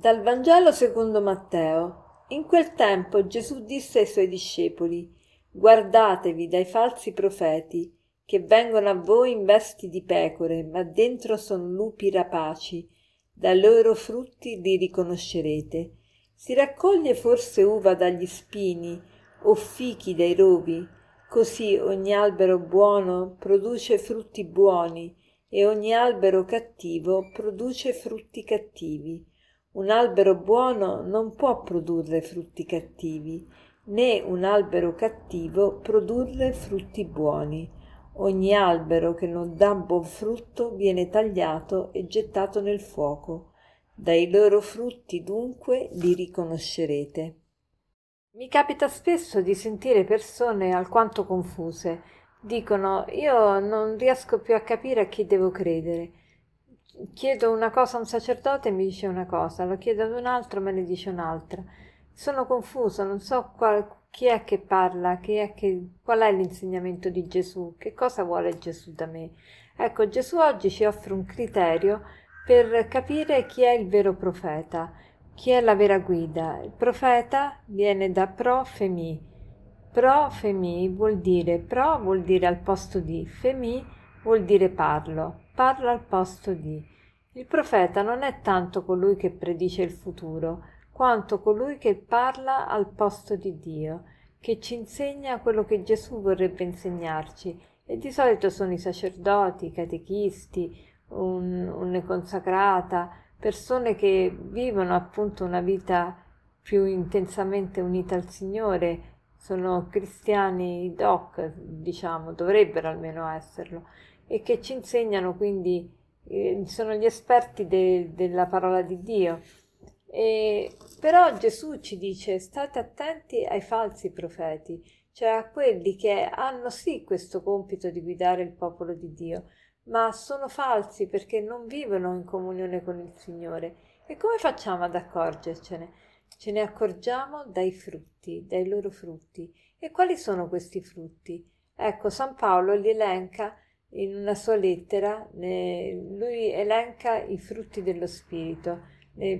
Dal Vangelo secondo Matteo. In quel tempo Gesù disse ai suoi discepoli, Guardatevi dai falsi profeti, che vengono a voi in vesti di pecore, ma dentro sono lupi rapaci. Dai loro frutti li riconoscerete. Si raccoglie forse uva dagli spini o fichi dai rovi? Così ogni albero buono produce frutti buoni e ogni albero cattivo produce frutti cattivi. Un albero buono non può produrre frutti cattivi, né un albero cattivo produrre frutti buoni. Ogni albero che non dà buon frutto viene tagliato e gettato nel fuoco. Dai loro frutti dunque li riconoscerete. Mi capita spesso di sentire persone alquanto confuse. Dicono io non riesco più a capire a chi devo credere chiedo una cosa a un sacerdote e mi dice una cosa, lo chiedo ad un altro e me ne dice un'altra. Sono confuso, non so qual, chi è che parla, chi è che, qual è l'insegnamento di Gesù, che cosa vuole Gesù da me. Ecco, Gesù oggi ci offre un criterio per capire chi è il vero profeta, chi è la vera guida. Il profeta viene da pro femi. Pro femi vuol dire pro vuol dire al posto di, femi vuol dire parlo, parlo al posto di. Il profeta non è tanto colui che predice il futuro, quanto colui che parla al posto di Dio, che ci insegna quello che Gesù vorrebbe insegnarci. E di solito sono i sacerdoti, i catechisti, un, una consacrata, persone che vivono appunto una vita più intensamente unita al Signore, sono cristiani doc, diciamo, dovrebbero almeno esserlo, e che ci insegnano quindi eh, sono gli esperti de, della parola di Dio. E, però Gesù ci dice state attenti ai falsi profeti, cioè a quelli che hanno sì questo compito di guidare il popolo di Dio, ma sono falsi perché non vivono in comunione con il Signore. E come facciamo ad accorgercene? Ce ne accorgiamo dai frutti, dai loro frutti. E quali sono questi frutti? Ecco, San Paolo li elenca in una sua lettera, lui elenca i frutti dello Spirito,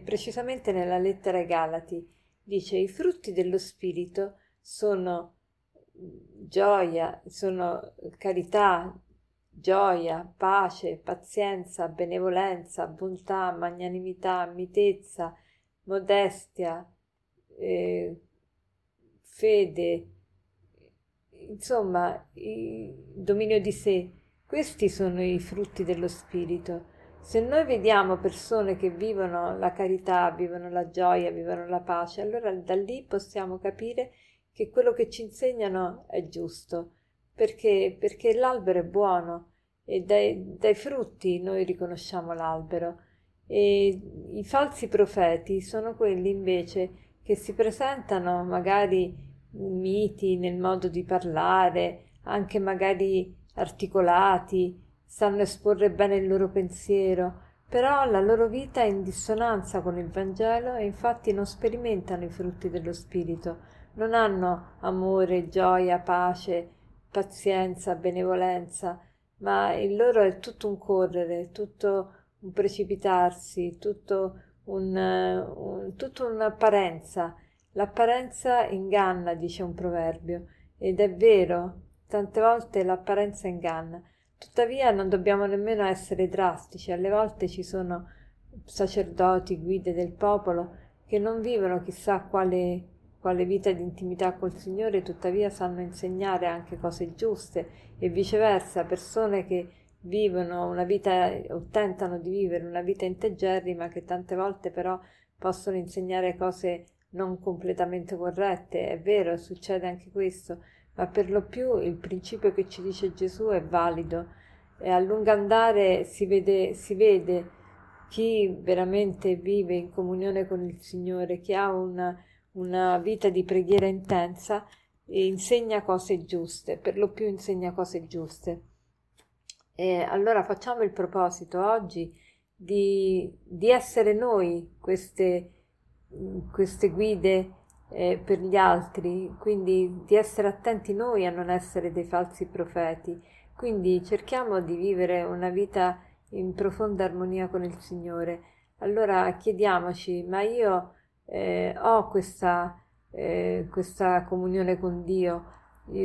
precisamente nella lettera ai Galati. Dice i frutti dello Spirito sono gioia, sono carità, gioia, pace, pazienza, benevolenza, bontà, magnanimità, mitezza, modestia, eh, fede, insomma, dominio di sé. Questi sono i frutti dello Spirito. Se noi vediamo persone che vivono la carità, vivono la gioia, vivono la pace, allora da lì possiamo capire che quello che ci insegnano è giusto, perché, perché l'albero è buono e dai, dai frutti noi riconosciamo l'albero. E i falsi profeti sono quelli invece che si presentano magari miti nel modo di parlare, anche magari articolati, sanno esporre bene il loro pensiero, però la loro vita è in dissonanza con il Vangelo e infatti non sperimentano i frutti dello Spirito, non hanno amore, gioia, pace, pazienza, benevolenza, ma il loro è tutto un correre, tutto un precipitarsi, tutto un, un, tutta un'apparenza. L'apparenza inganna, dice un proverbio, ed è vero, Tante volte l'apparenza inganna. Tuttavia non dobbiamo nemmeno essere drastici. Alle volte ci sono sacerdoti, guide del popolo, che non vivono chissà quale, quale vita di intimità col Signore, tuttavia sanno insegnare anche cose giuste e viceversa, persone che vivono una vita o tentano di vivere una vita integerrima che tante volte però possono insegnare cose non completamente corrette. È vero, succede anche questo ma per lo più il principio che ci dice Gesù è valido e a lungo andare si vede, si vede chi veramente vive in comunione con il Signore, chi ha una, una vita di preghiera intensa e insegna cose giuste, per lo più insegna cose giuste. E allora facciamo il proposito oggi di, di essere noi queste, queste guide eh, per gli altri, quindi di essere attenti noi a non essere dei falsi profeti. Quindi cerchiamo di vivere una vita in profonda armonia con il Signore. allora chiediamoci, ma io eh, ho questa, eh, questa comunione con Dio, io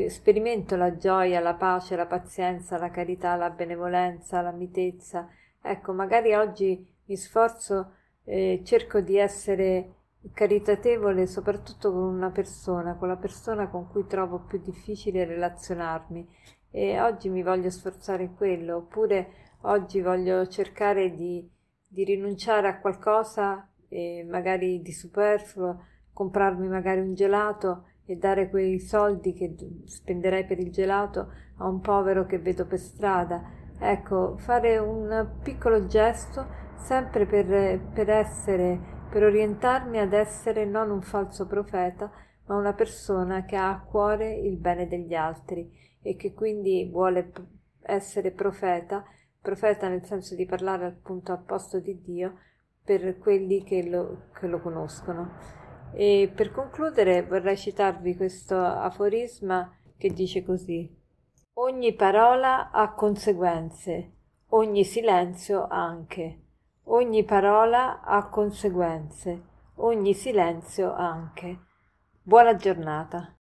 sperimento la gioia, la pace, la pazienza, la carità, la benevolenza, la mitezza. Ecco, magari oggi mi sforzo, eh, cerco di essere caritatevole soprattutto con una persona, con la persona con cui trovo più difficile relazionarmi e oggi mi voglio sforzare in quello, oppure oggi voglio cercare di, di rinunciare a qualcosa, magari di superfluo, comprarmi magari un gelato e dare quei soldi che spenderei per il gelato a un povero che vedo per strada. Ecco, fare un piccolo gesto sempre per, per essere, per orientarmi ad essere non un falso profeta, ma una persona che ha a cuore il bene degli altri e che quindi vuole essere profeta, profeta nel senso di parlare appunto a posto di Dio per quelli che lo, che lo conoscono. E per concludere vorrei citarvi questo aforisma che dice così: Ogni parola ha conseguenze, ogni silenzio anche. Ogni parola ha conseguenze, ogni silenzio anche. Buona giornata.